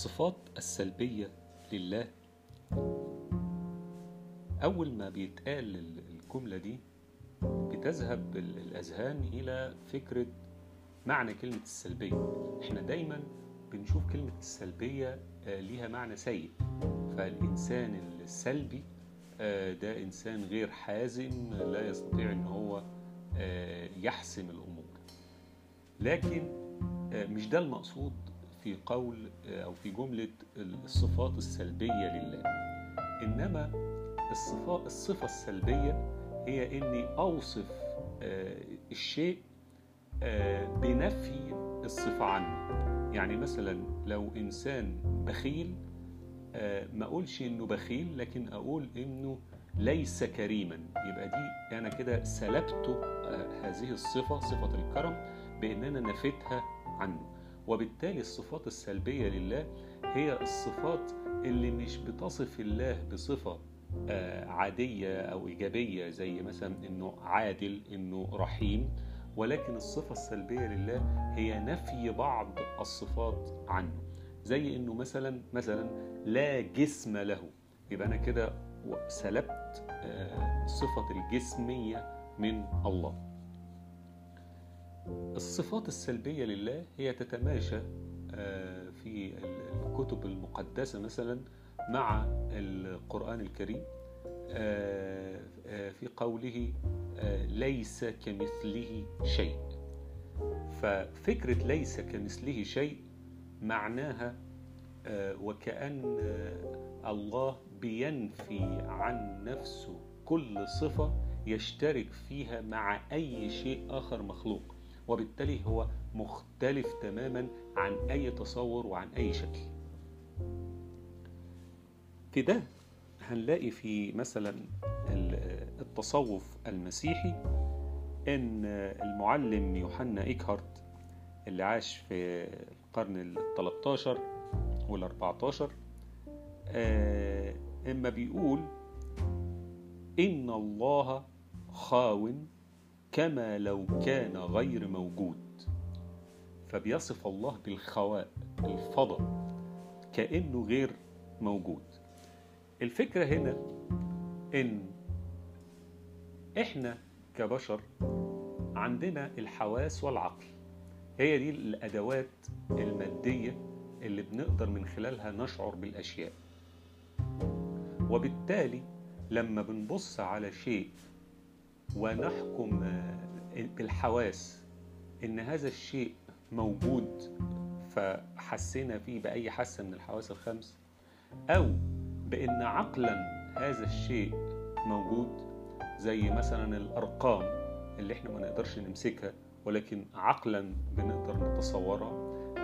الصفات السلبية لله. أول ما بيتقال الجملة دي بتذهب الأذهان إلى فكرة معنى كلمة السلبية. إحنا دايما بنشوف كلمة السلبية ليها معنى سيء. فالإنسان السلبي ده إنسان غير حازم لا يستطيع أن هو يحسم الأمور. لكن مش ده المقصود في قول أو في جملة الصفات السلبية لله. إنما الصفة, الصفة السلبية هي إني أوصف الشيء بنفي الصفة عنه. يعني مثلا لو إنسان بخيل ما أقولش إنه بخيل لكن أقول إنه ليس كريما. يبقى دي أنا كده سلبت هذه الصفة صفة الكرم بإن أنا نفيتها عنه. وبالتالي الصفات السلبية لله هي الصفات اللي مش بتصف الله بصفة عادية أو إيجابية زي مثلا إنه عادل إنه رحيم. ولكن الصفة السلبية لله هي نفي بعض الصفات عنه. زي إنه مثلا مثلا لا جسم له. يبقى أنا كده سلبت صفة الجسمية من الله. الصفات السلبية لله هي تتماشى في الكتب المقدسة مثلا مع القرآن الكريم في قوله ليس كمثله شيء. ففكرة ليس كمثله شيء معناها وكأن الله بينفي عن نفسه كل صفة يشترك فيها مع أي شيء آخر مخلوق. وبالتالي هو مختلف تماما عن أي تصور وعن أي شكل. في ده هنلاقي في مثلا التصوف المسيحي إن المعلم يوحنا إيكهارت اللي عاش في القرن ال 13 وال 14 إما بيقول إن الله خاو كما لو كان غير موجود. فبيصف الله بالخواء الفضاء كانه غير موجود. الفكرة هنا إن إحنا كبشر عندنا الحواس والعقل. هي دي الأدوات المادية اللي بنقدر من خلالها نشعر بالأشياء. وبالتالي لما بنبص على شيء ونحكم بالحواس إن هذا الشيء موجود فحسينا فيه بأي حاسة من الحواس الخمس أو بأن عقلا هذا الشيء موجود زي مثلا الأرقام اللي إحنا ما نقدرش نمسكها ولكن عقلا بنقدر نتصورها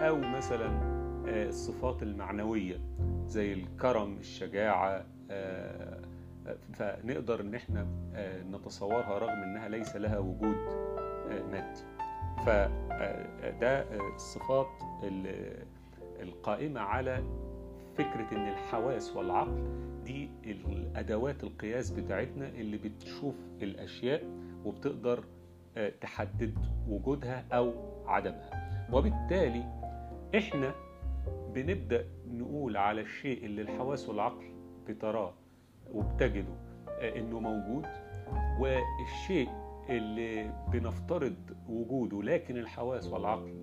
أو مثلا الصفات المعنوية زي الكرم الشجاعة فنقدر إن إحنا نتصورها رغم إنها ليس لها وجود مادي. فده الصفات القائمة على فكرة إن الحواس والعقل دي الأدوات القياس بتاعتنا اللي بتشوف الأشياء وبتقدر تحدد وجودها أو عدمها. وبالتالي إحنا بنبدأ نقول على الشيء اللي الحواس والعقل بتراه وبتجده إنه موجود. والشيء اللي بنفترض وجوده لكن الحواس والعقل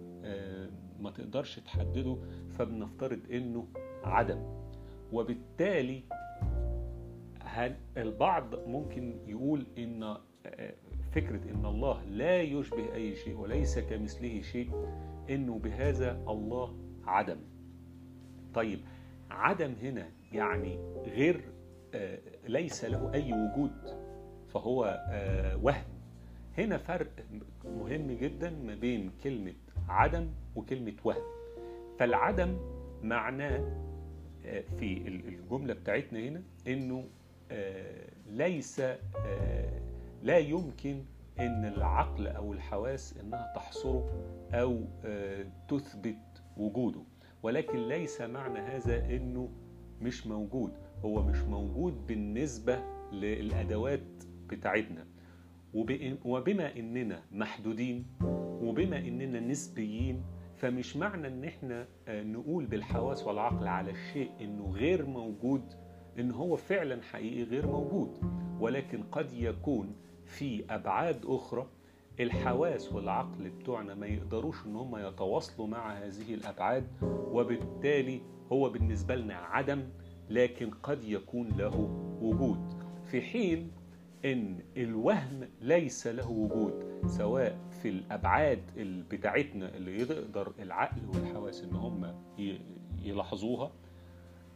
ما تقدرش تحدده فبنفترض إنه عدم. وبالتالي البعض ممكن يقول إن فكرة إن الله لا يشبه أي شيء وليس كمثله شيء إنه بهذا الله عدم. طيب عدم هنا يعني غير ليس له أي وجود فهو وهم. هنا فرق مهم جدا ما بين كلمة عدم وكلمة وهم. فالعدم معناه في الجملة بتاعتنا هنا إنه ليس لا يمكن إن العقل أو الحواس إنها تحصره أو تثبت وجوده. ولكن ليس معنى هذا إنه مش موجود. هو مش موجود بالنسبة للأدوات بتاعتنا. وبما إننا محدودين وبما إننا نسبيين فمش معنى إن إحنا نقول بالحواس والعقل على الشيء إنه غير موجود إن هو فعلا حقيقي غير موجود. ولكن قد يكون في أبعاد أخرى الحواس والعقل بتوعنا ما يقدروش إن هم يتواصلوا مع هذه الأبعاد وبالتالي هو بالنسبة لنا عدم لكن قد يكون له وجود. في حين إن الوهم ليس له وجود سواء في الأبعاد بتاعتنا اللي يقدر العقل والحواس إن هم يلاحظوها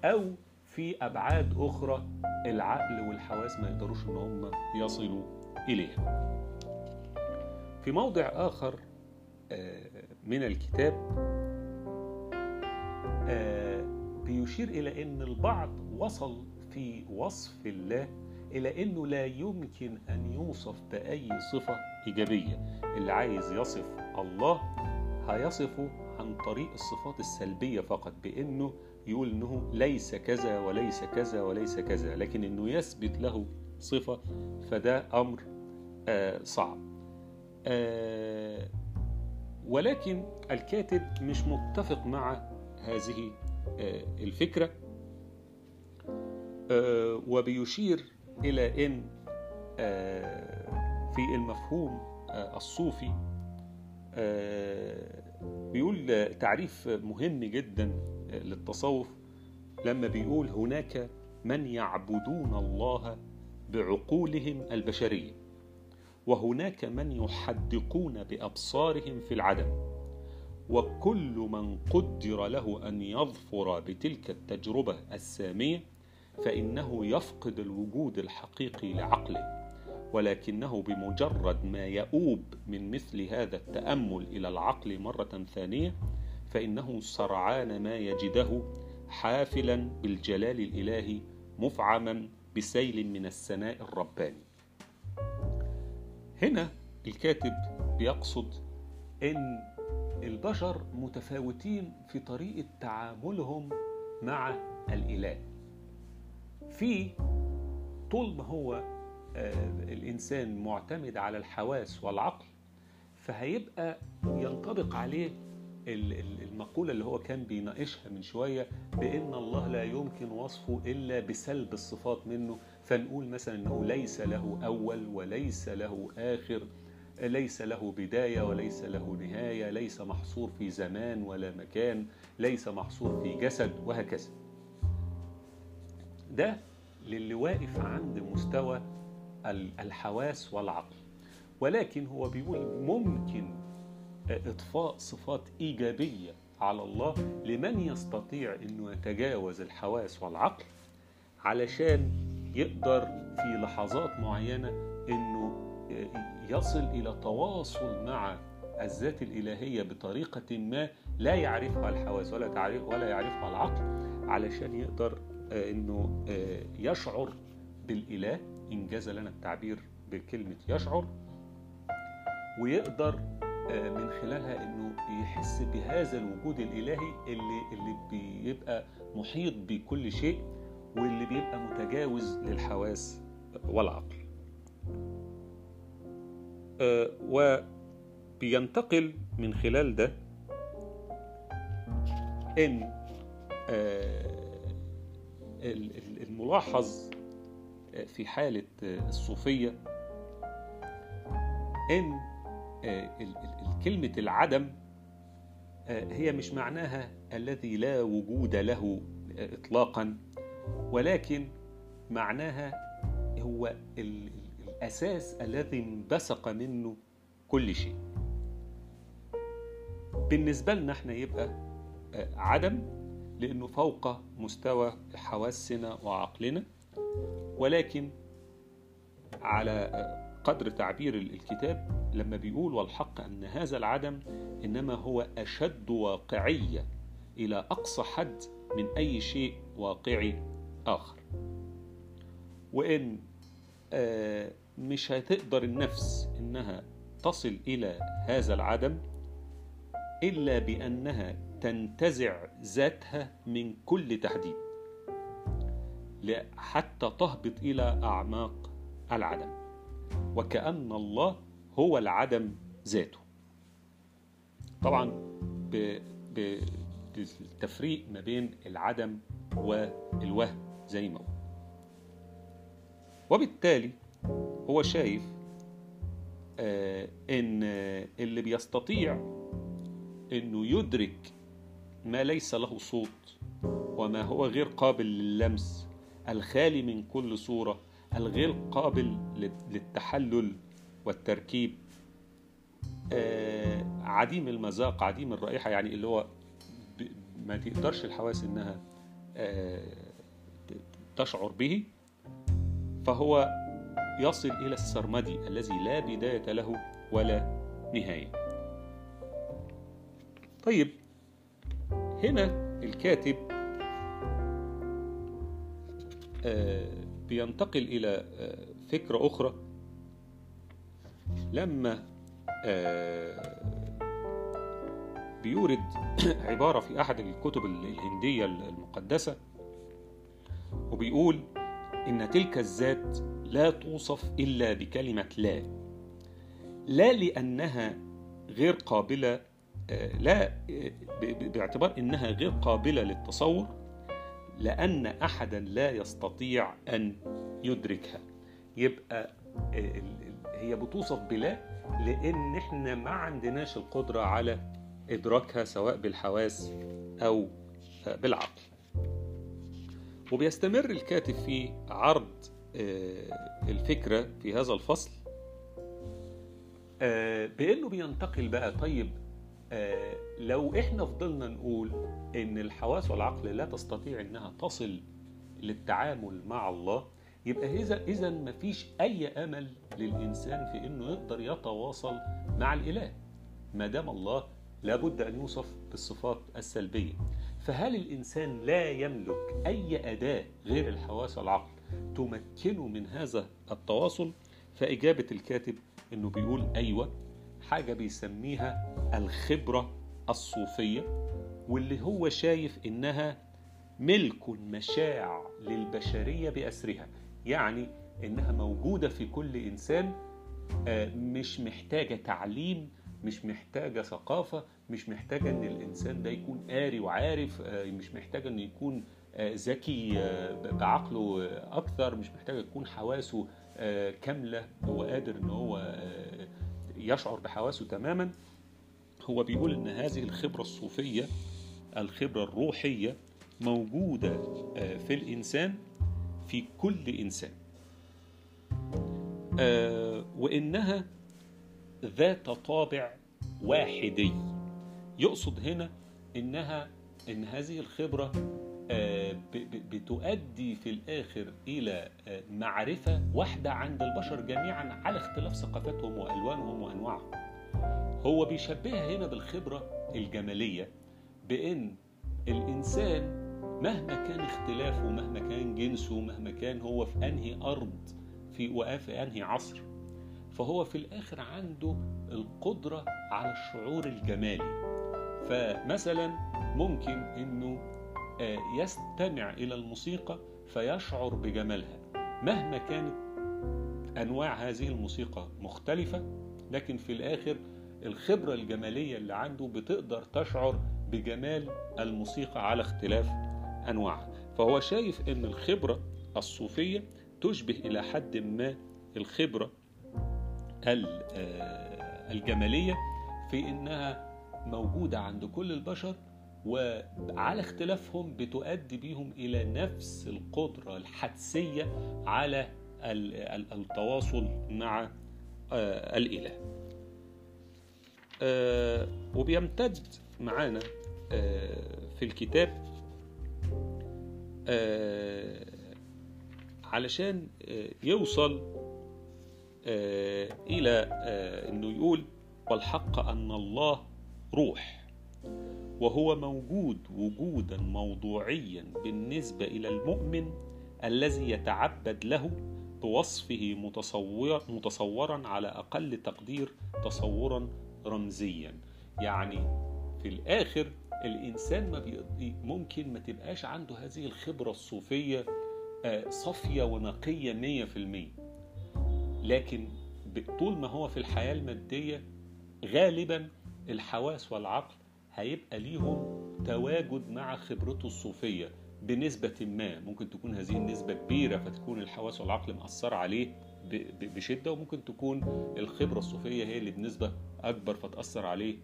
أو في أبعاد أخرى العقل والحواس ما يقدروش إن هم يصلوا إليها. في موضع آخر من الكتاب بيشير إلى أن البعض وصل في وصف الله إلى أنه لا يمكن أن يوصف بأي صفة إيجابية. اللي عايز يصف الله هيصفه عن طريق الصفات السلبية فقط بأنه يقول إنه ليس كذا وليس كذا وليس كذا لكن إنه يثبت له صفة فده أمر آه صعب. آه ولكن الكاتب مش متفق مع هذه آه الفكرة وبيشير إلى إن في المفهوم الصوفي بيقول تعريف مهم جدا للتصوف لما بيقول هناك من يعبدون الله بعقولهم البشرية وهناك من يحدقون بأبصارهم في العدم. وكل من قدر له أن يظفر بتلك التجربة السامية فإنه يفقد الوجود الحقيقي لعقله ولكنه بمجرد ما يؤوب من مثل هذا التأمل إلى العقل مرة ثانية فإنه سرعان ما يجده حافلا بالجلال الإلهي مفعما بسيل من السناء الرباني. هنا الكاتب بيقصد إن البشر متفاوتين في طريقة تعاملهم مع الإله. في طول ما هو الإنسان معتمد على الحواس والعقل فهيبقى ينطبق عليه المقولة اللي هو كان بيناقشها من شوية بإن الله لا يمكن وصفه إلا بسلب الصفات منه. فنقول مثلا إنه ليس له أول وليس له آخر. ليس له بداية وليس له نهاية ليس محصور في زمان ولا مكان ليس محصور في جسد وهكذا. ده للي واقف عند مستوى الحواس والعقل. ولكن هو بيقول ممكن اضفاء صفات إيجابية على الله لمن يستطيع إنه يتجاوز الحواس والعقل علشان يقدر في لحظات معينة إنه يصل إلى تواصل مع الذات الإلهية بطريقة ما لا يعرفها الحواس ولا تعرف ولا يعرفها العقل علشان يقدر إنه يشعر بالإله ان جاز لنا التعبير بكلمة يشعر ويقدر من خلالها إنه يحس بهذا الوجود الإلهي اللي اللي بيبقى محيط بكل شيء واللي بيبقى متجاوز للحواس والعقل. وبينتقل من خلال ده إن الملاحظ في حالة الصوفية إن كلمة العدم هي مش معناها الذي لا وجود له إطلاقا ولكن معناها هو الأساس الذي انبثق منه كل شيء. بالنسبة لنا إحنا يبقى عدم لأنه فوق مستوى حواسنا وعقلنا ولكن على قدر تعبير الكتاب لما بيقول والحق أن هذا العدم إنما هو أشد واقعية إلى أقصى حد من أي شيء واقعي آخر. وإن مش هتقدر النفس إنها تصل إلى هذا العدم إلا بأنها تنتزع ذاتها من كل تحديد حتى تهبط إلى أعماق العدم وكأن الله هو العدم ذاته. طبعا بالتفريق ما بين العدم والوهم زي ما هو. وبالتالي هو شايف آه إن اللي بيستطيع إنه يدرك ما ليس له صوت وما هو غير قابل للمس الخالي من كل صورة الغير قابل للتحلل والتركيب آه عديم المذاق عديم الرائحة يعني اللي هو ما تقدرش الحواس إنها آه تشعر به فهو يصل إلى السرمدي الذي لا بداية له ولا نهاية. طيب هنا الكاتب آه بينتقل إلى آه فكرة أخرى. لما آه بيورد عبارة في أحد الكتب الهندية المقدسة وبيقول إن تلك الذات لا توصف إلا بكلمة لا. لا لأنها غير قابلة لا باعتبار إنها غير قابلة للتصور لأن أحدا لا يستطيع أن يدركها. يبقى هي بتوصف بلا لأن إحنا ما عندناش القدرة على إدراكها سواء بالحواس أو بالعقل. وبيستمر الكاتب في عرض الفكرة في هذا الفصل. بأنه بينتقل بقى طيب لو إحنا فضلنا نقول إن الحواس والعقل لا تستطيع إنها تصل للتعامل مع الله يبقى إذا إذا مفيش أي أمل للإنسان في إنه يقدر يتواصل مع الإله. ما دام الله لابد أن يوصف بالصفات السلبية. فهل الإنسان لا يملك أي أداة غير الحواس والعقل تمكنه من هذا التواصل؟ فإجابة الكاتب إنه بيقول أيوه حاجة بيسميها الخبرة الصوفية واللي هو شايف إنها ملك مشاع للبشرية بأسرها يعني إنها موجودة في كل إنسان مش محتاجة تعليم مش محتاجة ثقافة مش محتاجه إن الإنسان ده يكون قاري وعارف مش محتاجه إنه يكون ذكي بعقله أكثر مش محتاجه تكون حواسه كاملة. هو قادر إن هو يشعر بحواسه تماما. هو بيقول إن هذه الخبرة الصوفية الخبرة الروحية موجودة في الإنسان في كل إنسان. وإنها ذات طابع واحدي. يقصد هنا انها إن هذه الخبرة بتؤدي في الآخر إلى معرفة واحدة عند البشر جميعا على اختلاف ثقافتهم وألوانهم وأنواعهم. هو بيشبهها هنا بالخبرة الجمالية بإن الإنسان مهما كان اختلافه مهما كان جنسه مهما كان هو في أنهي أرض في وفي أنهي عصر فهو في الآخر عنده القدرة على الشعور الجمالي. فمثلا ممكن إنه يستمع إلى الموسيقى فيشعر بجمالها. مهما كانت أنواع هذه الموسيقى مختلفة لكن في الآخر الخبرة الجمالية اللي عنده بتقدر تشعر بجمال الموسيقى على اختلاف أنواعها. فهو شايف إن الخبرة الصوفية تشبه إلى حد ما الخبرة الجمالية في إنها موجودة عند كل البشر وعلى اختلافهم بتؤدي بيهم إلى نفس القدرة الحدسية على التواصل مع الإله. وبيمتد معانا في الكتاب علشان يوصل إلى إنه يقول والحق أن الله روح وهو موجود وجودا موضوعيا بالنسبة إلى المؤمن الذي يتعبد له بوصفه متصور متصورا على أقل تقدير تصورا رمزيا يعني في الآخر الإنسان ما. ممكن ما تبقاش عنده هذه الخبرة الصوفية صافية ونقية مية في المية لكن طول ما هو في الحياة المادية غالبا الحواس والعقل هيبقى ليهم تواجد مع خبرته الصوفية بنسبة ما. ممكن تكون هذه النسبة كبيرة فتكون الحواس والعقل مأثرة عليه بشدة وممكن تكون الخبرة الصوفية هي اللي بنسبة أكبر فتأثر عليه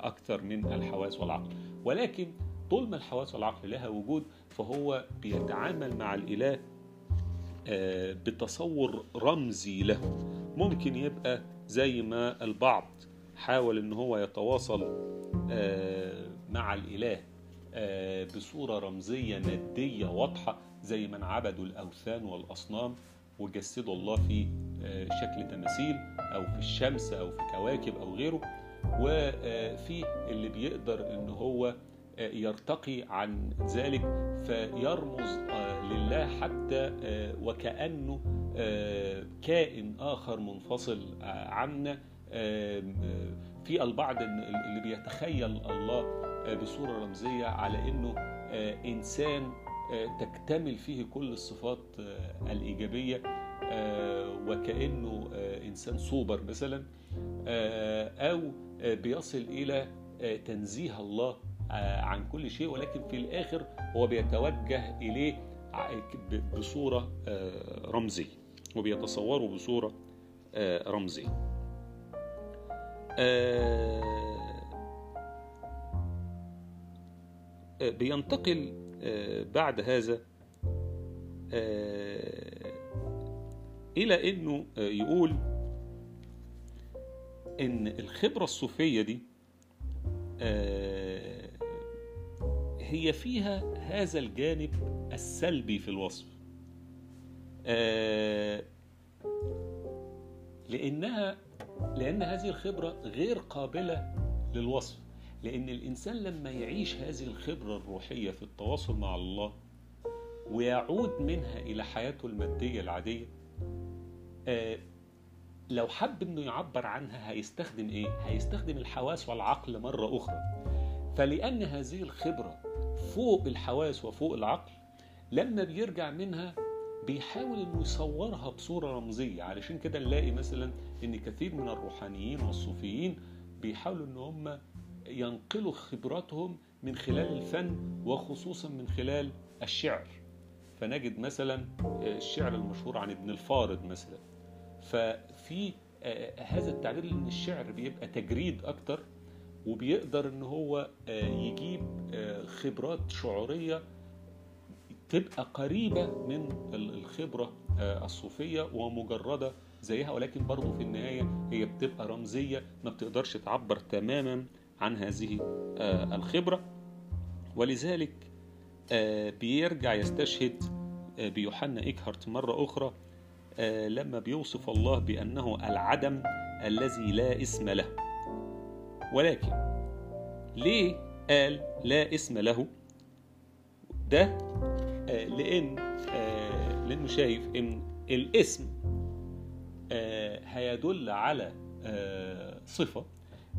أكثر من الحواس والعقل. ولكن طول ما الحواس والعقل لها وجود فهو بيتعامل مع الإله بتصور رمزي له. ممكن يبقى زي ما البعض حاول إن هو يتواصل مع الإله بصورة رمزية مادية واضحة زي من عبدوا الأوثان والأصنام وجسدوا الله في شكل تماثيل أو في الشمس أو في كواكب أو غيره. وفي اللي بيقدر إن هو يرتقي عن ذلك فيرمز لله حتى وكأنه كائن آخر منفصل عنا. في البعض اللي بيتخيل الله بصورة رمزية على أنه إنسان تكتمل فيه كل الصفات الإيجابية وكأنه إنسان سوبر مثلا أو بيصل إلى تنزيه الله عن كل شيء ولكن في الآخر هو بيتوجه إليه بصورة رمزية وبيتصوره بصورة رمزية. بينتقل بعد هذا إلى أنه يقول إن الخبرة الصوفية دي هي فيها هذا الجانب السلبي في الوصف. لأنها لأن هذه الخبرة غير قابلة للوصف لأن الإنسان لما يعيش هذه الخبرة الروحية في التواصل مع الله ويعود منها إلى حياته المادية العادية لو حب إنه يعبر عنها هيستخدم إيه؟ هيستخدم الحواس والعقل مرة أخرى فلأن هذه الخبرة فوق الحواس وفوق العقل لما بيرجع منها بيحاول إنه يصورها بصورة رمزية علشان كده نلاقي مثلا إن كثير من الروحانيين والصوفيين بيحاولوا إن هم ينقلوا خبراتهم من خلال الفن وخصوصا من خلال الشعر. فنجد مثلا الشعر المشهور عن ابن الفارض مثلا. ففي هذا التعبير إن الشعر بيبقى تجريد أكتر وبيقدر إن هو يجيب خبرات شعورية تبقى قريبة من الخبرة الصوفية ومجردة زيها ولكن برضه في النهاية هي بتبقى رمزية ما بتقدرش تعبر تماما عن هذه الخبرة. ولذلك بيرجع يستشهد بيوحنا إيكهارت مرة أخرى لما بيوصف الله بأنه العدم الذي لا اسم له. ولكن ليه قال لا اسم له؟ ده لأن لأنه شايف إن الاسم هيدل على صفة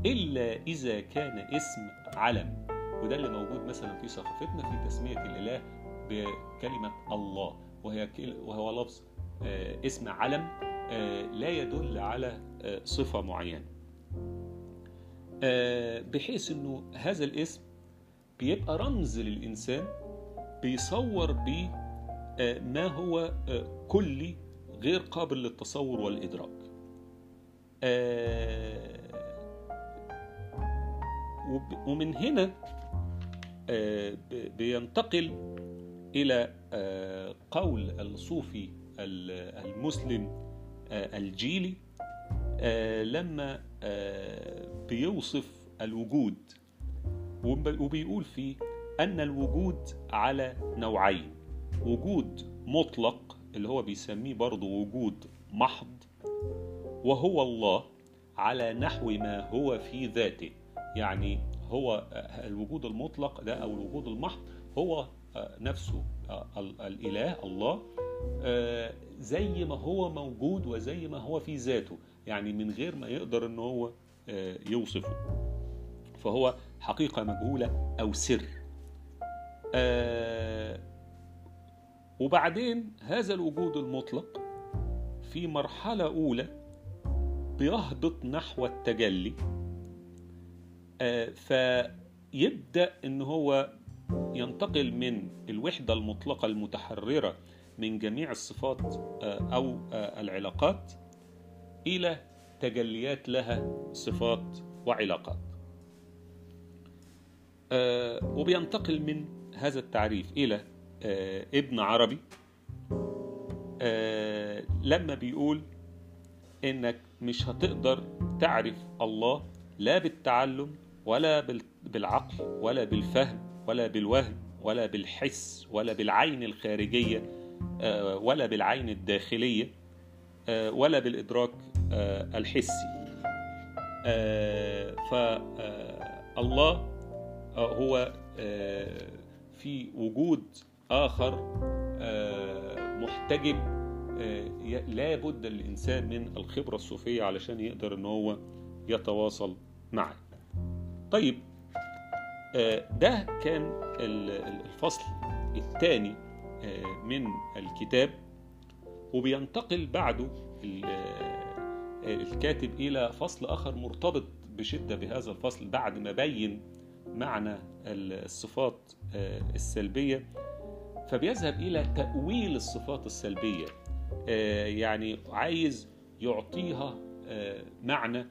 إلا إذا كان اسم علم وده اللي موجود مثلا في ثقافتنا في تسمية الإله بكلمة الله وهي وهو لفظ اسم علم لا يدل على صفة معينة. بحيث إنه هذا الاسم بيبقى رمز للإنسان بيصور بيه ما هو كلي غير قابل للتصور والإدراك. ومن هنا بينتقل إلى قول الصوفي المسلم الجيلي لما بيوصف الوجود وبيقول فيه أن الوجود على نوعين. وجود مطلق اللي هو بيسميه برضه وجود محض وهو الله على نحو ما هو في ذاته. يعني هو الوجود المطلق ده أو الوجود المحض هو نفسه الإله الله زي ما هو موجود وزي ما هو في ذاته. يعني من غير ما يقدر إن هو يوصفه. فهو حقيقة مجهولة أو سر. وبعدين هذا الوجود المطلق في مرحلة أولى بيهبط نحو التجلي. يبدأ إن هو ينتقل من الوحدة المطلقة المتحررة من جميع الصفات أو العلاقات إلى تجليات لها صفات وعلاقات. وبينتقل من هذا التعريف إلى ابن عربي. لما بيقول إنك مش هتقدر تعرف الله لا بالتعلم ولا بالعقل ولا بالفهم ولا بالوهم ولا بالحس ولا بالعين الخارجية ولا بالعين الداخلية ولا بالإدراك الحسي. فالله هو في وجود آخر محتجب لا بد للإنسان من الخبرة الصوفية علشان يقدر أن هو يتواصل معه. طيب ده كان الفصل الثاني من الكتاب. وبينتقل بعده الكاتب إلى فصل آخر مرتبط بشدة بهذا الفصل بعد ما بين معنى الصفات السلبية. فبيذهب إلى تأويل الصفات السلبية يعني عايز يعطيها معنى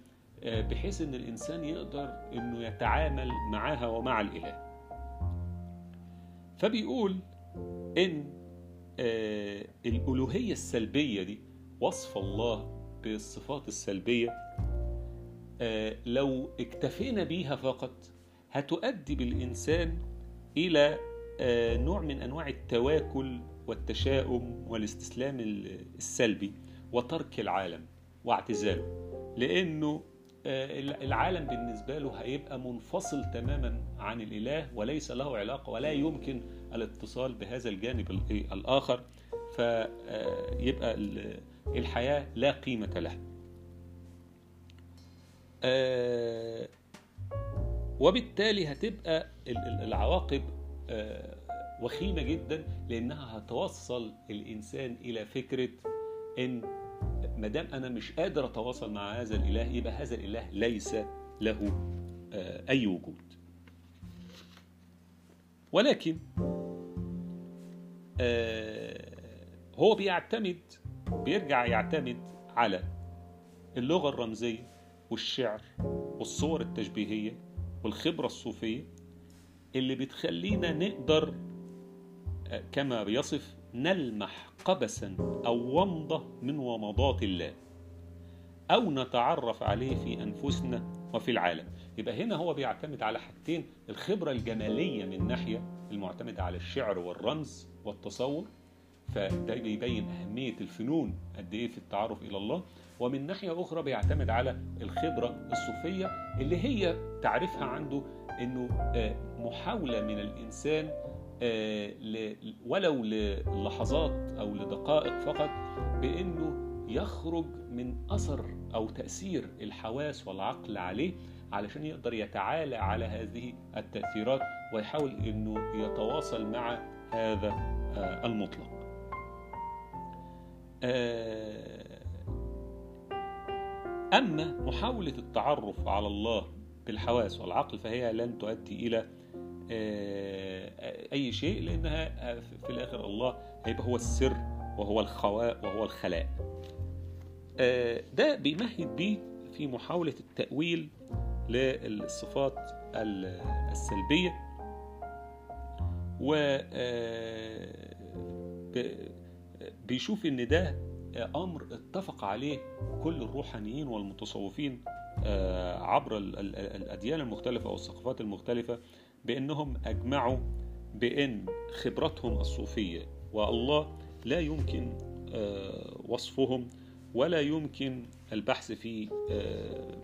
بحيث إن الإنسان يقدر إنه يتعامل معها ومع الإله. فبيقول إن الألوهية السلبية دي وصف الله بالصفات السلبية لو اكتفينا بيها فقط هتؤدي بالإنسان إلى نوع من أنواع التواكل والتشاؤم والاستسلام السلبي وترك العالم واعتزاله. لأنه العالم بالنسبة له هيبقى منفصل تماما عن الإله وليس له علاقة ولا يمكن الاتصال بهذا الجانب الآخر فيبقى الحياة لا قيمة لها. وبالتالي هتبقى العواقب وخيمة جدا لأنها هتوصل الإنسان إلى فكرة إن ما دام أنا مش قادر أتواصل مع هذا الإله يبقى هذا الإله ليس له أي وجود. ولكن هو بيعتمد بيرجع يعتمد على اللغة الرمزية والشعر والصور التشبيهية والخبره الصوفية اللي بتخلينا نقدر كما بيصف نلمح قبسا أو ومضة من ومضات الله أو نتعرف عليه في أنفسنا وفي العالم. يبقى هنا هو بيعتمد على حاجتين الخبرة الجمالية من ناحية المعتمدة على الشعر والرمز والتصور فده بيبين أهمية الفنون قد إيه في التعرف إلى الله. ومن ناحية أخرى بيعتمد على الخبرة الصوفية اللي هي تعرفها عنده إنه محاولة من الإنسان ولو للحظات أو لدقائق فقط بإنه يخرج من أثر أو تأثير الحواس والعقل عليه علشان يقدر يتعالى على هذه التأثيرات ويحاول إنه يتواصل مع هذا المطلق. أما محاولة التعرف على الله بالحواس والعقل فهي لن تؤدي إلى أي شيء لأنها في الآخر الله هيبقى هو السر وهو الخواء وهو الخلاء. ده بيمهد بيه في محاولة التأويل للصفات السلبية. و بيشوف إن ده أمر اتفق عليه كل الروحانيين والمتصوفين عبر الأديان المختلفة أو الثقافات المختلفة بأنهم أجمعوا بأن خبرتهم الصوفية والله لا يمكن وصفهم ولا يمكن البحث في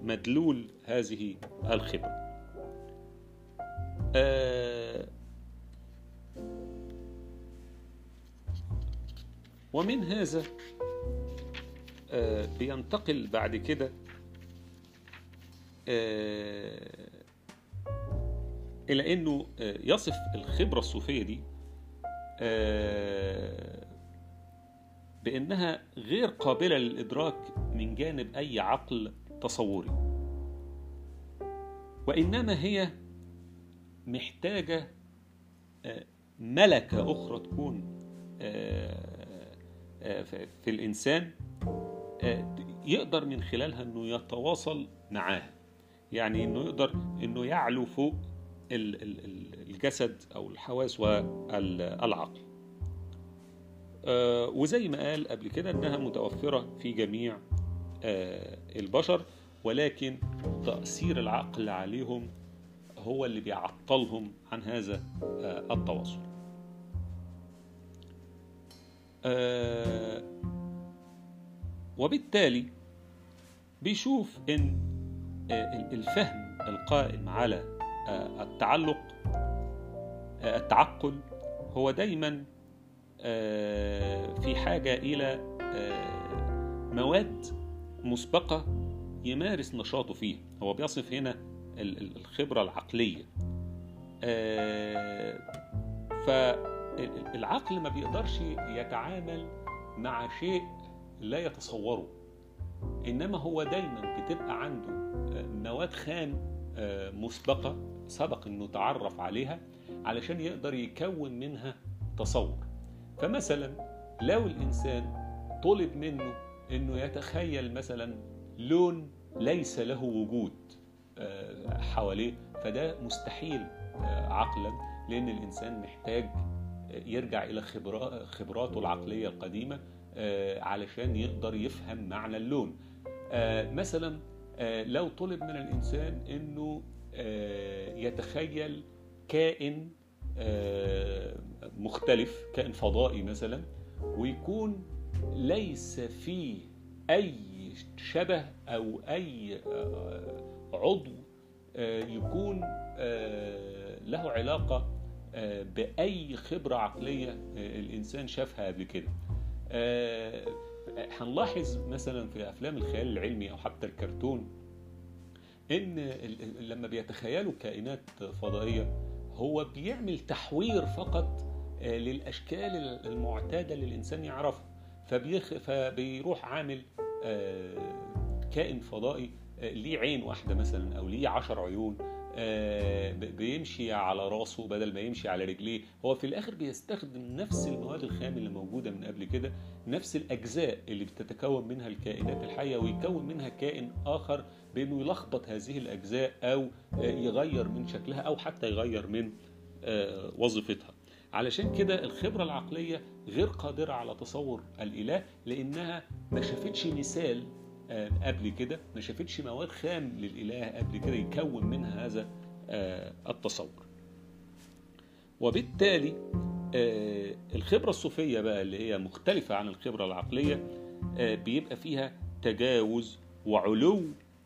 مدلول هذه الخبره ومن هذا بينتقل بعد كده إلى أنه يصف الخبرة الصوفية دي بأنها غير قابلة للإدراك من جانب أي عقل تصوري. وإنما هي محتاجة آه، ملكة أخرى تكون آه، آه، في الإنسان. آه، يقدر من خلالها إنه يتواصل معاها يعني إنه يقدر إنه يعلو فوق ال- ال- ال- الجسد أو الحواس والعقل. آه، وزي ما قال قبل كده إنها متوفرة في جميع آه، البشر ولكن تأثير العقل عليهم هو اللي بيعطلهم عن هذا آه، التواصل. آه، وبالتالي بيشوف إن آه، الفهم القائم على آه، التعلق آه، التعقل هو دايما في حاجة إلى آه، مواد مسبقة يمارس نشاطه فيها. هو بيصف هنا ال- ال- الخبرة العقلية. فالعقل ما بيقدرش يتعامل مع شيء لا يتصوره إنما هو دايما بتبقى عنده آه، مواد خام آه، مسبقة سبق إنه تعرف عليها علشان يقدر يكون منها تصور. فمثلا لو الإنسان طلب منه إنه يتخيل مثلا لون ليس له وجود آه، حواليه فده مستحيل عقلا لأن الإنسان محتاج يرجع خبرا- خبراته العقلية القديمة آه، علشان يقدر يفهم معنى اللون. آه، مثلا آه، لو طلب من الإنسان إنه آه، يتخيل كائن آه، مختلف كائن فضائي مثلا ويكون ليس فيه أي شبه أي آه، عضو آه، يكون آه، له علاقة آه، بأي خبرة عقلية آه، الإنسان شافها قبل كده. آه، هنلاحظ مثلا في أفلام الخيال العلمي أو حتى الكرتون ال- لما بيتخيلوا كائنات فضائية هو بيعمل تحوير فقط آه، للأشكال المعتادة اللي الإنسان يعرفها. فبيخ... فبيروح عامل آه، كائن فضائي آه، ليه عين واحدة مثلا أو ليه عشر عيون آه، بيمشي على راسه بدل ما يمشي على رجليه. هو في الآخر بيستخدم نفس المواد الخام اللي موجودة من قبل كده نفس الأجزاء اللي بتتكون منها الكائنات الحية ويكون منها كائن آخر بأنه يلخبط هذه الأجزاء أو آه، يغير من شكلها أو حتى يغير من آه، وظيفتها. علشان كده الخبرة العقلية غير قادرة على تصور الإله لأنها ما شافتش مثال آه، قبل كده ما شافتش مواد خام للإله قبل كده يكون منها هذا آه، التصور. وبالتالي آه، الخبرة الصوفية بقى اللي هي مختلفة عن الخبرة العقلية آه، بيبقى فيها تجاوز وعلو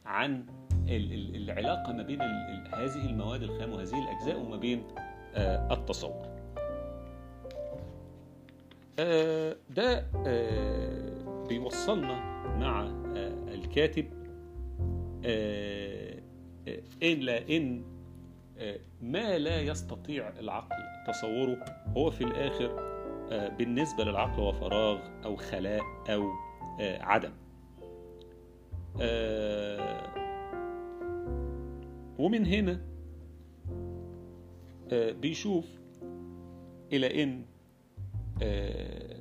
عن ال- ال- العلاقة ما بين هذه المواد الخام وهذه الأجزاء وما بين آه، التصور. آه، ده آه، بيوصلنا مع آه، الكاتب آه، آه، إلى إن آه، ما لا يستطيع العقل تصوره هو في الآخر آه، بالنسبة للعقل هو فراغ أو خلاء أو آه، عدم. آه، ومن هنا آه، بيشوف إلى آه،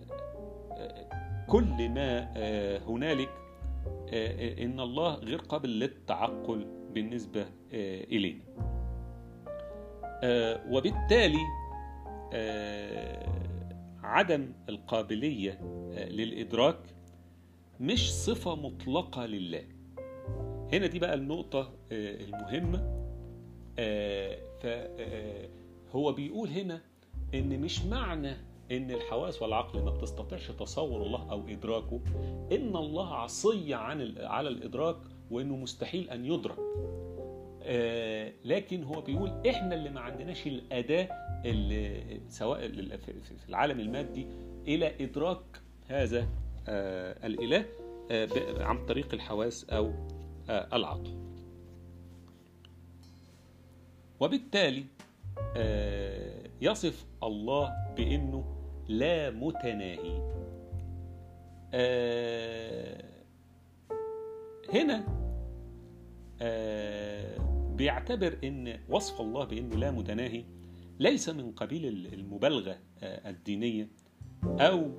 آه، كل ما آه، هنالك آه، إن الله غير قابل للتعقل بالنسبة آه، إلينا. آه، وبالتالي آه، عدم القابلية آه، للإدراك مش صفة مطلقة لله. هنا دي بقى النقطة آه، المهمة. فهو بيقول هنا إن مش معنى إن الحواس والعقل ما بتستطيعش تصور الله أو إدراكه. إن الله عصي عن على الإدراك وإنه مستحيل أن يدرك. آه، لكن هو بيقول إحنا اللي ما عندناش الأداة اللي سواء في العالم المادي إلى إدراك هذا آه، الإله آه، عن طريق الحواس أو آه، العقل. وبالتالي آه، يصف الله بإنه لا متناهي. آه، هنا آه، بيعتبر إن وصف الله بإنه لا متناهي ليس من قبيل المبالغة الدينية أو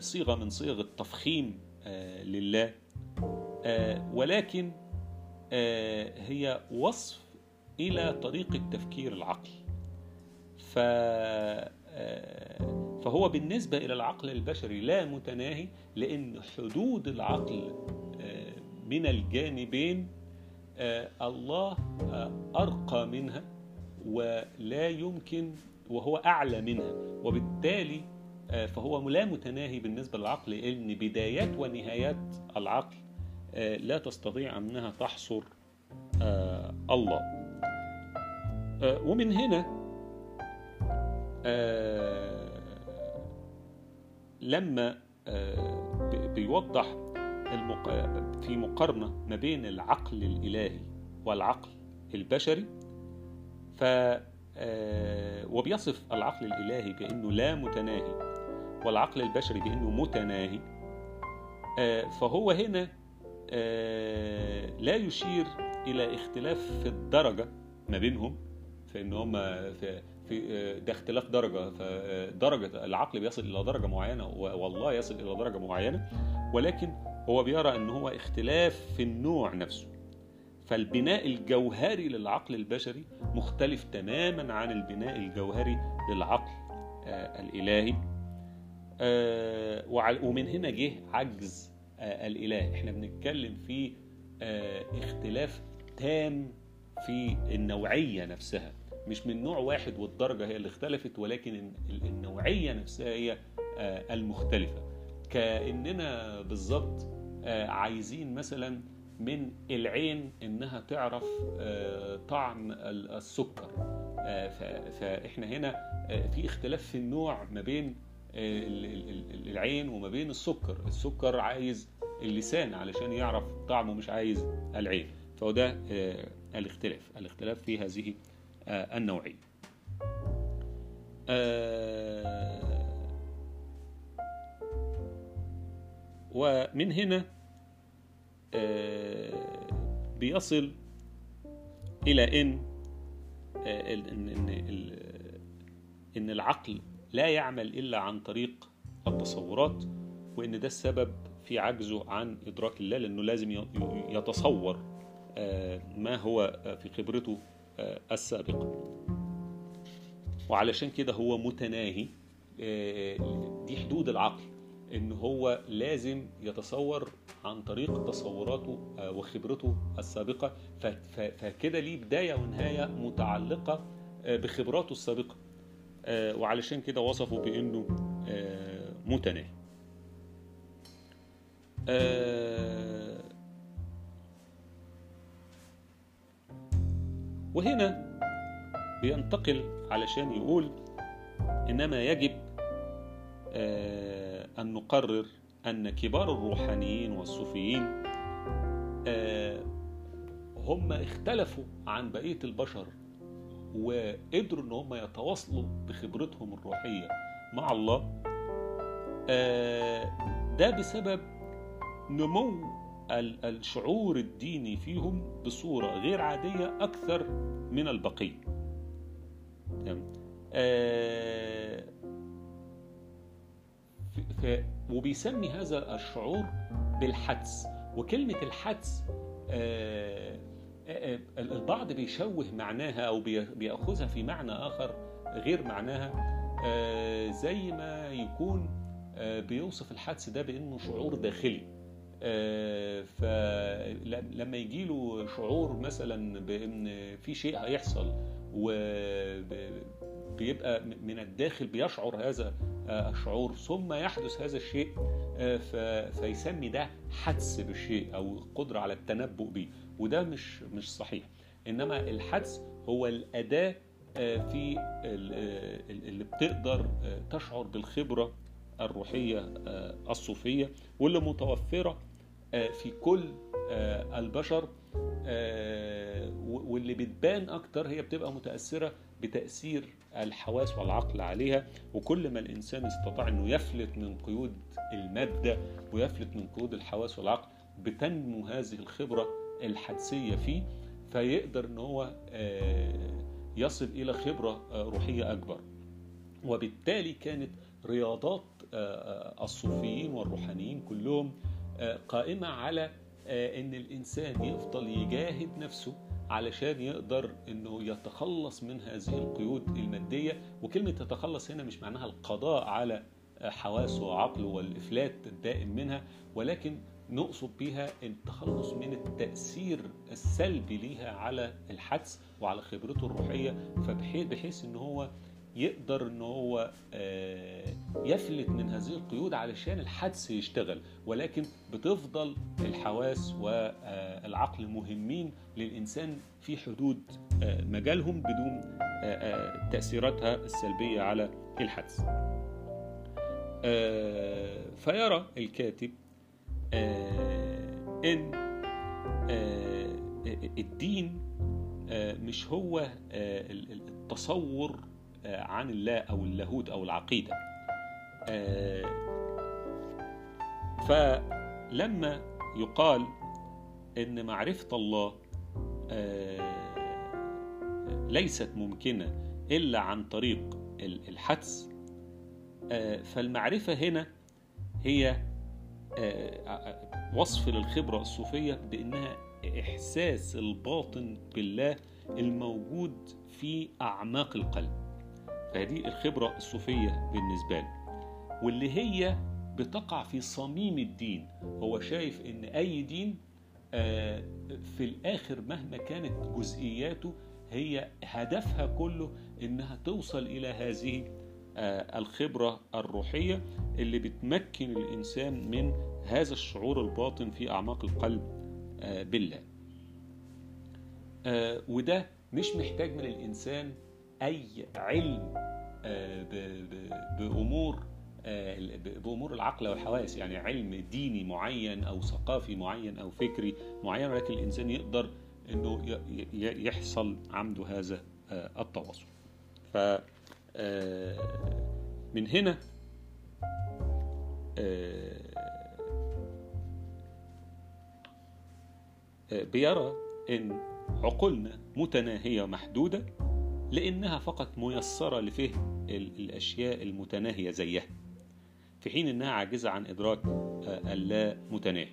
صيغة من صيغ التفخيم لله. ولكن هي وصف إلى طريقه تفكير العقل ف فهو بالنسبة إلى العقل البشري لا متناهي لأن حدود العقل من الجانبين الله أرقى منها ولا يمكن وهو أعلى منها. وبالتالي فهو لا متناهي بالنسبة للعقل لأن بدايات ونهايات العقل لا تستطيع أنها تحصر الله. ومن هنا لما بيوضح في مقارنة ما بين العقل الإلهي والعقل البشري ف وبيصف العقل الإلهي بأنه لا متناهي والعقل البشري بأنه متناهي فهو هنا لا يشير إلى اختلاف في الدرجة ما بينهم فإن هم في في ده اختلاف درجة. فدرجة العقل بيصل إلى درجة معينة والله يصل إلى درجة معينة ولكن هو بيرى إن هو اختلاف في النوع نفسه. فالبناء الجوهري للعقل البشري مختلف تماما عن البناء الجوهري للعقل آه الإلهي. آه ومن هنا جه عجز آه الإله. إحنا بنتكلم في اختلاف تام في النوعية نفسها. مش من نوع واحد والدرجة هي اللي اختلفت ولكن النوعية نفسها هي المختلفة. كأننا بالظبط عايزين مثلا من العين إنها تعرف طعم السكر. فإحنا هنا في اختلاف في النوع ما بين العين وما بين السكر. السكر عايز اللسان علشان يعرف طعمه مش عايز العين. فهو ده الاختلاف. الاختلاف في هذه النوعيه ومن هنا بيصل إلى إن إن العقل لا يعمل إلا عن طريق التصورات وإن ده السبب في عجزه عن إدراك الله لأنه لازم يتصور ما هو في خبرته السابقة وعلشان كده هو متناهي دي حدود العقل إن هو لازم يتصور عن طريق تصوراته وخبرته السابقة. فكده ليه بداية ونهاية متعلقة بخبراته السابقة. وعلشان كده وصفه بإنه متناهي. وهنا بينتقل علشان يقول إنما يجب أن نقرر أن كبار الروحانيين والصوفيين هم اختلفوا عن بقية البشر وقدروا أن هم يتواصلوا بخبرتهم الروحية مع الله ده بسبب نمو الشعور الديني فيهم بصورة غير عادية أكثر من البقية. ف... وبيسمي هذا الشعور بالحدس. وكلمة الحدس آه... آه... البعض بيشوه معناها أو بيأخذها في معنى آخر غير معناها. آه... زي ما يكون بيوصف الحدس ده بأنه شعور داخلي. فلما يجي له شعور مثلا بأن في شيء هيحصل وبيبقى من الداخل بيشعر هذا الشعور ثم يحدث هذا الشيء فيسمي ده حدس بالشيء أو قدرة على التنبؤ به وده مش مش صحيح. إنما الحدس هو الأداة في اللي بتقدر تشعر بالخبرة الروحية الصوفية واللي متوفرة في كل البشر واللي بتبان أكتر هي بتبقى متأثرة بتأثير الحواس والعقل عليها. وكل ما الإنسان استطاع إنه يفلت من قيود المادة ويفلت من قيود الحواس والعقل بتنمو هذه الخبرة الحدسية فيه فيقدر إن هو يصل إلى خبرة روحية أكبر. وبالتالي كانت رياضات الصوفيين والروحانيين كلهم قائمة على إن الإنسان يفضل يجاهد نفسه علشان يقدر إنه يتخلص من هذه القيود المادية. وكلمة يتخلص هنا مش معناها القضاء على حواسه وعقله والإفلات الدائم منها ولكن نقصد بها التخلص من التأثير السلبي ليها على الحدس وعلى خبرته الروحية. فبحيث بحيث إن هو يقدر إن هو يفلت من هذه القيود علشان الحدس يشتغل ولكن بتفضل الحواس والعقل مهمين للإنسان في حدود مجالهم بدون تأثيراتها السلبية على الحدس. فيرى الكاتب إن الدين مش هو التصور عن الله أو اللاهوت أو العقيدة. فلما يقال إن معرفة الله ليست ممكنة إلا عن طريق الحدس فالمعرفة هنا هي وصف للخبرة الصوفية بأنها إحساس الباطن بالله الموجود في أعماق القلب. فهذه الخبرة الصوفية بالنسبة له واللي هي بتقع في صميم الدين هو شايف إن أي دين في الآخر مهما كانت جزئياته هي هدفها كله إنها توصل إلى هذه الخبرة الروحية اللي بتمكن الإنسان من هذا الشعور الباطن في أعماق القلب بالله. وده مش محتاج من الإنسان أي علم بأمور بأمور العقل والحواس يعني علم ديني معين أو ثقافي معين أو فكري معين ولكن الإنسان يقدر إنه يحصل عنده هذا التواصل. ف من هنا بيرى إن عقولنا متناهية محدودة لأنها فقط ميسرة لفهم الأشياء المتناهية زيها في حين أنها عاجزة عن إدراك اللا متناهي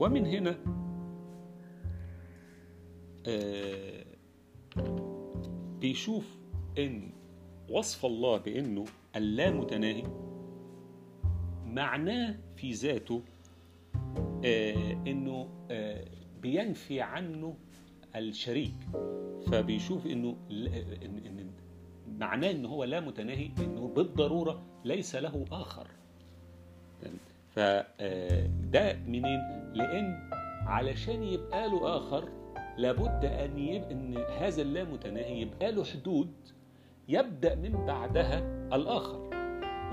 ومن هنا بيشوف إن وصف الله بإنه اللامتناهي معناه في ذاته آه إنه آه بينفي عنه الشريك. فبيشوف إنه إن معناه ان هو لا متناهي إنه بالضرورة ليس له آخر. فده منين؟ لأن علشان يبقى له آخر لابد أن يبقى إن هذا اللامتناهي يبقى له حدود يبدأ من بعدها الآخر.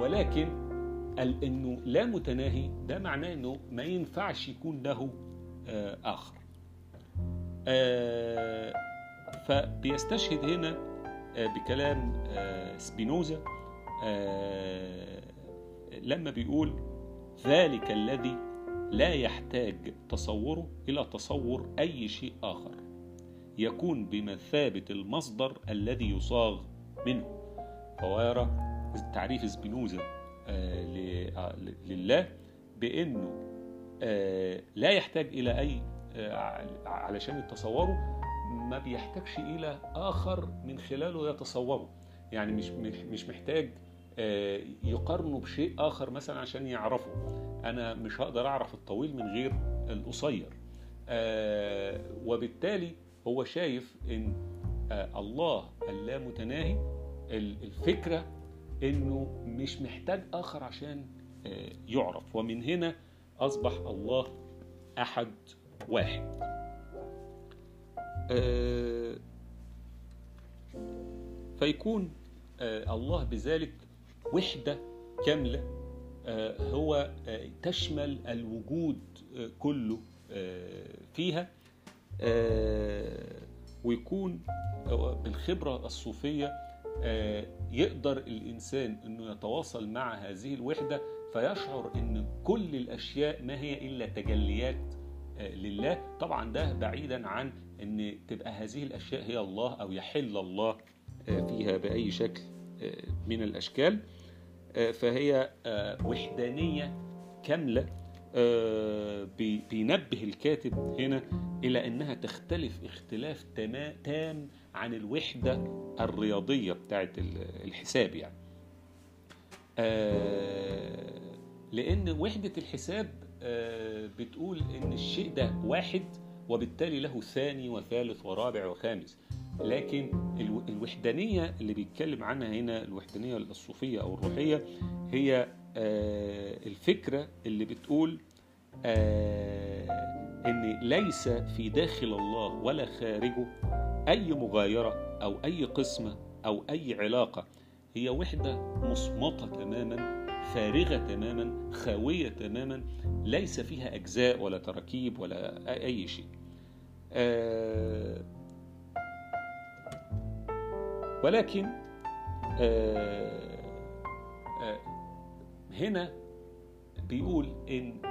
ولكن إنه لا متناهي ده معناه إنه ما ينفعش يكون له آخر. فبيستشهد هنا بكلام سبينوزا لما بيقول ذلك الذي لا يحتاج تصوره إلى تصور أي شيء آخر. يكون بمثابه المصدر الذي يصاغ منه. فهو يرى تعريف سبينوزا. لله بأنه لا يحتاج إلى أي علشان يتصوره ما بيحتاجش إلى آخر من خلاله يتصوره. يعني مش مش محتاج يقارنه بشيء آخر مثلا عشان يعرفه. أنا مش هقدر أعرف الطويل من غير القصير. وبالتالي هو شايف إن الله اللامتناهي الفكرة إنه مش محتاج آخر عشان يعرف. ومن هنا أصبح الله أحد واحد. فيكون الله بذلك وحدة كاملة هو تشمل الوجود كله فيها. ويكون بالخبرة الصوفية يقدر الإنسان إنه يتواصل مع هذه الوحدة فيشعر إن كل الأشياء ما هي إلا تجليات لله. طبعا ده بعيدا عن إن تبقى هذه الأشياء هي الله أو يحل الله فيها بأي شكل من الأشكال. فهي وحدانية كاملة بينبه الكاتب هنا إلى أنها تختلف اختلاف تام عن الوحدة الرياضية بتاعت الحساب يعني. لأن وحدة الحساب بتقول إن الشيء ده واحد وبالتالي له ثاني وثالث ورابع وخامس. لكن الوحدانية اللي بيتكلم عنها هنا الوحدانية الصوفية أو الروحية هي الفكرة اللي بتقول إن ليس في داخل الله ولا خارجه أي مغايرة أو أي قسمة أو أي علاقة هي وحدة مصمتة تماما فارغة تماما خاوية تماما ليس فيها أجزاء ولا تراكيب ولا أي شيء. آه ولكن آه آه هنا بيقول إن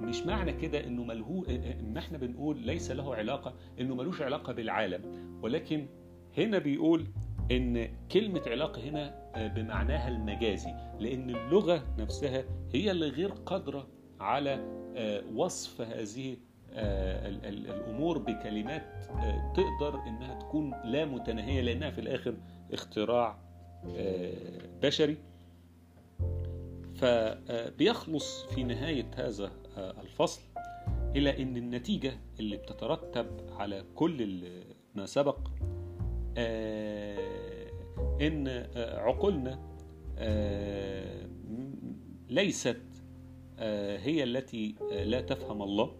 مش معنى كده إنه ملهو ان إحنا بنقول ليس له علاقة إنه ملوش علاقة بالعالم. ولكن هنا بيقول إن كلمة علاقة هنا بمعناها المجازي لأن اللغة نفسها هي اللي غير قادرة على وصف هذه الأمور بكلمات تقدر إنها تكون لا متناهية لأنها في الآخر اختراع بشري. فبيخلص في نهاية هذا الفصل إلى إن النتيجة اللي بتترتب على كل ما سبق إن عقولنا ليست هي التي لا تفهم الله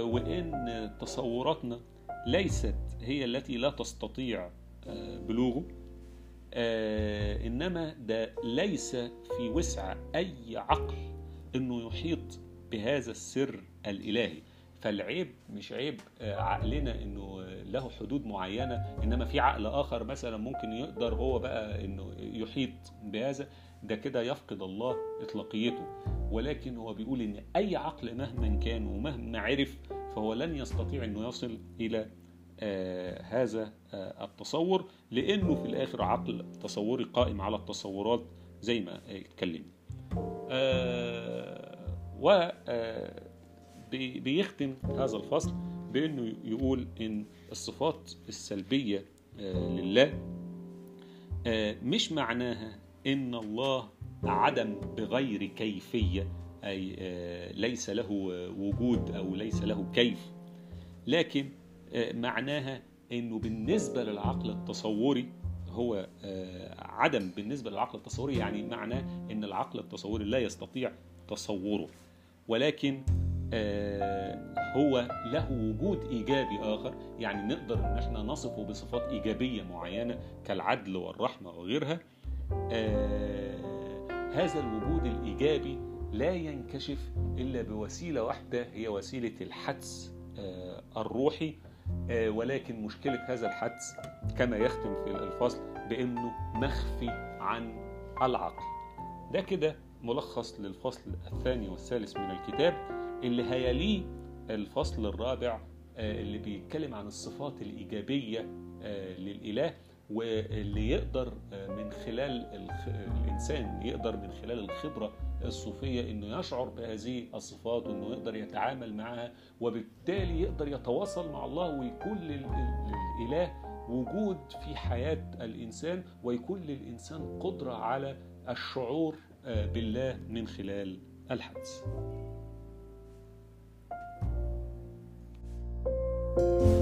وإن تصوراتنا ليست هي التي لا تستطيع بلوغه إنما ده ليس في وسع أي عقل. إنه يحيط بهذا السر الإلهي. فالعيب مش عيب عقلنا إنه له حدود معينة إنما في عقل آخر مثلا ممكن يقدر هو بقى إنه يحيط بهذا. ده كده يفقد الله إطلاقيته. ولكن هو بيقول إن أي عقل مهما كان ومهما عرف فهو لن يستطيع إنه يصل إلى آه هذا آه التصور لأنه في الآخر عقل تصوري قائم على التصورات زي ما اتكلمنا. آه و بيختم هذا الفصل بأنه يقول إن الصفات السلبية لله مش معناها إن الله عدم بغير كيفية أي ليس له وجود أو ليس له كيف لكن معناها إنه بالنسبة للعقل التصوري هو عدم بالنسبة للعقل التصوري يعني معناه إن العقل التصوري لا يستطيع تصوره. ولكن هو له وجود إيجابي آخر يعني نقدر إن إحنا نصفه بصفات إيجابية معينة كالعدل والرحمة وغيرها. هذا الوجود الإيجابي لا ينكشف إلا بوسيلة واحدة هي وسيلة الحدس الروحي. ولكن مشكلة هذا الحدس كما يختم في الفصل بأنه مخفي عن العقل. ده كده ملخص للفصل الثاني والثالث من الكتاب اللي هيليه الفصل الرابع اللي بيتكلم عن الصفات الإيجابية للإله واللي يقدر من خلال الإنسان يقدر من خلال الخبرة الصوفية إنه يشعر بهذه الصفات وإنه يقدر يتعامل معها وبالتالي يقدر يتواصل مع الله ويكون للإله وجود في حياة الإنسان ويكون للإنسان قدرة على الشعور آه، بالله من خلال الحدث. thank you